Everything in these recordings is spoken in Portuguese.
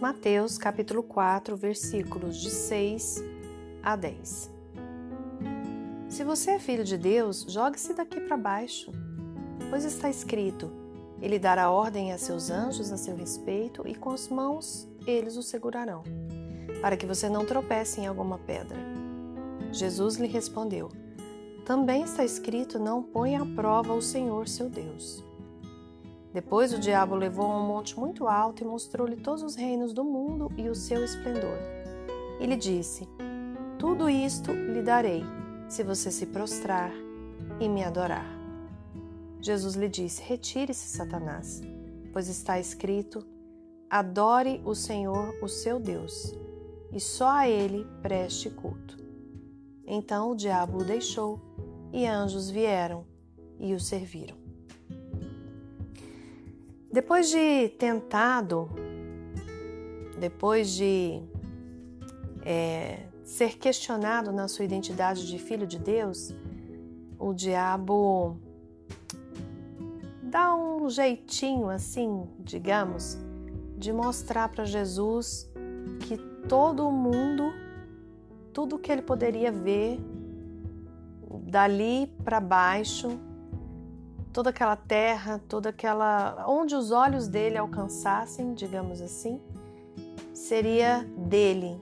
Mateus capítulo 4, versículos de 6 a 10. Se você é filho de Deus, jogue-se daqui para baixo, pois está escrito: Ele dará ordem a seus anjos a seu respeito e com as mãos eles o segurarão, para que você não tropece em alguma pedra. Jesus lhe respondeu: Também está escrito: Não ponha à prova o Senhor seu Deus. Depois o diabo levou a um monte muito alto e mostrou-lhe todos os reinos do mundo e o seu esplendor. E lhe disse: Tudo isto lhe darei, se você se prostrar e me adorar. Jesus lhe disse: Retire-se, Satanás, pois está escrito: Adore o Senhor, o seu Deus, e só a ele preste culto. Então o diabo o deixou, e anjos vieram e o serviram. Depois de tentado, depois de é, ser questionado na sua identidade de filho de Deus, o diabo dá um jeitinho assim, digamos, de mostrar para Jesus que todo mundo, tudo que ele poderia ver dali para baixo, toda aquela terra, toda aquela onde os olhos dele alcançassem, digamos assim, seria dele.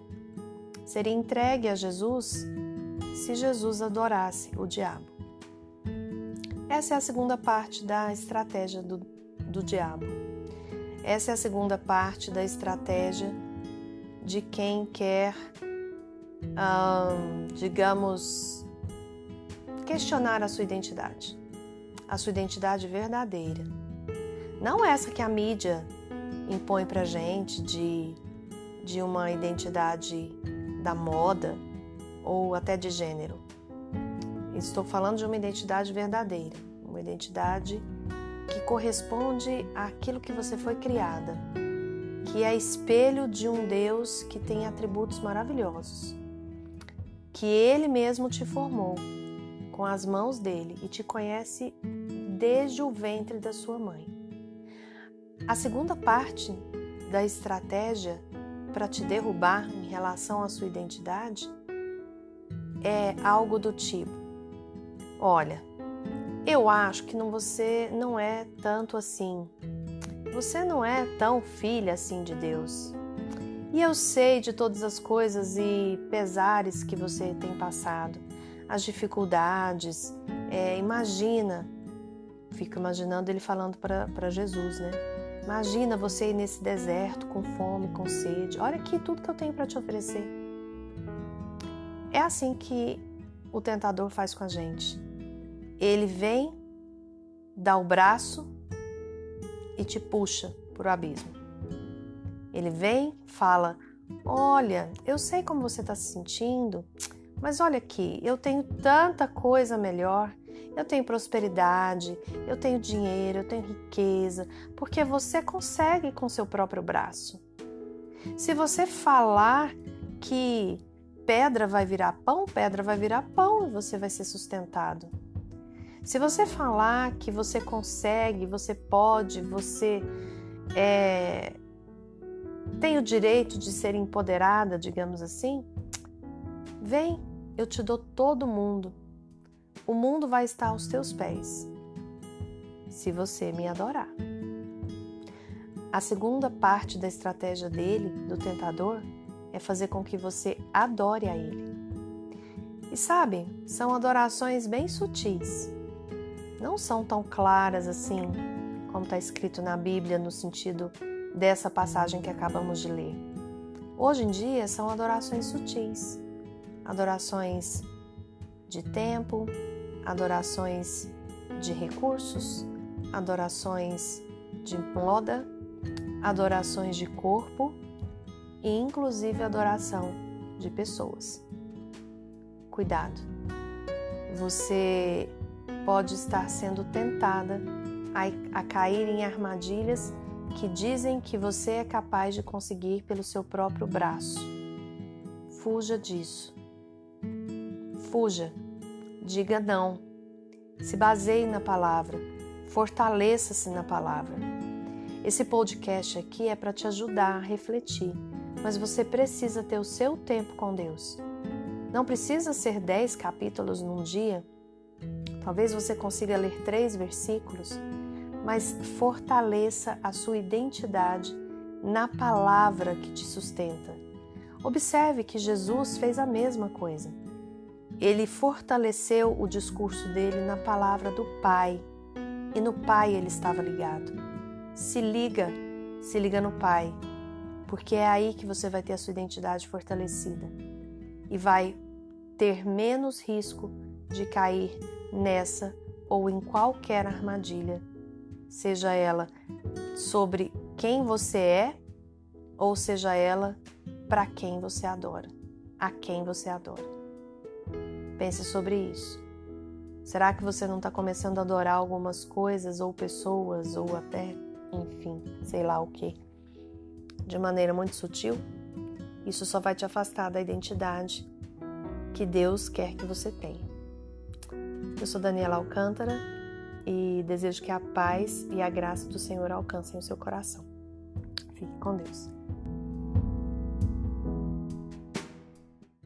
Seria entregue a Jesus se Jesus adorasse o diabo. Essa é a segunda parte da estratégia do, do diabo. Essa é a segunda parte da estratégia de quem quer, digamos, questionar a sua identidade a sua identidade verdadeira. Não essa que a mídia impõe pra gente de, de uma identidade da moda ou até de gênero. Estou falando de uma identidade verdadeira, uma identidade que corresponde àquilo que você foi criada, que é espelho de um Deus que tem atributos maravilhosos, que Ele mesmo te formou com as mãos dele e te conhece desde o ventre da sua mãe. A segunda parte da estratégia para te derrubar em relação à sua identidade é algo do tipo: olha, eu acho que não, você não é tanto assim. Você não é tão filha assim de Deus. E eu sei de todas as coisas e pesares que você tem passado, as dificuldades. É, imagina Fico imaginando ele falando para Jesus, né? Imagina você ir nesse deserto com fome, com sede. Olha aqui tudo que eu tenho para te oferecer. É assim que o tentador faz com a gente. Ele vem, dá o braço e te puxa para o abismo. Ele vem, fala: Olha, eu sei como você está se sentindo, mas olha aqui, eu tenho tanta coisa melhor eu tenho prosperidade, eu tenho dinheiro, eu tenho riqueza, porque você consegue com seu próprio braço. Se você falar que pedra vai virar pão, pedra vai virar pão e você vai ser sustentado. Se você falar que você consegue, você pode, você é, tem o direito de ser empoderada, digamos assim, vem, eu te dou todo mundo o mundo vai estar aos teus pés, se você me adorar. A segunda parte da estratégia dele, do tentador, é fazer com que você adore a ele. E sabe, são adorações bem sutis. Não são tão claras assim, como está escrito na Bíblia, no sentido dessa passagem que acabamos de ler. Hoje em dia são adorações sutis, adorações de tempo, adorações de recursos, adorações de moda, adorações de corpo e inclusive adoração de pessoas. Cuidado, você pode estar sendo tentada a, a cair em armadilhas que dizem que você é capaz de conseguir pelo seu próprio braço. Fuja disso. Fuja Diga não. Se baseie na palavra. Fortaleça-se na palavra. Esse podcast aqui é para te ajudar a refletir, mas você precisa ter o seu tempo com Deus. Não precisa ser 10 capítulos num dia. Talvez você consiga ler três versículos, mas fortaleça a sua identidade na palavra que te sustenta. Observe que Jesus fez a mesma coisa. Ele fortaleceu o discurso dele na palavra do Pai, e no Pai ele estava ligado. Se liga, se liga no Pai, porque é aí que você vai ter a sua identidade fortalecida e vai ter menos risco de cair nessa ou em qualquer armadilha, seja ela sobre quem você é ou seja ela para quem você adora, a quem você adora. Pense sobre isso. Será que você não está começando a adorar algumas coisas ou pessoas ou até, enfim, sei lá o que, de maneira muito sutil? Isso só vai te afastar da identidade que Deus quer que você tenha. Eu sou Daniela Alcântara e desejo que a paz e a graça do Senhor alcancem o seu coração. Fique com Deus.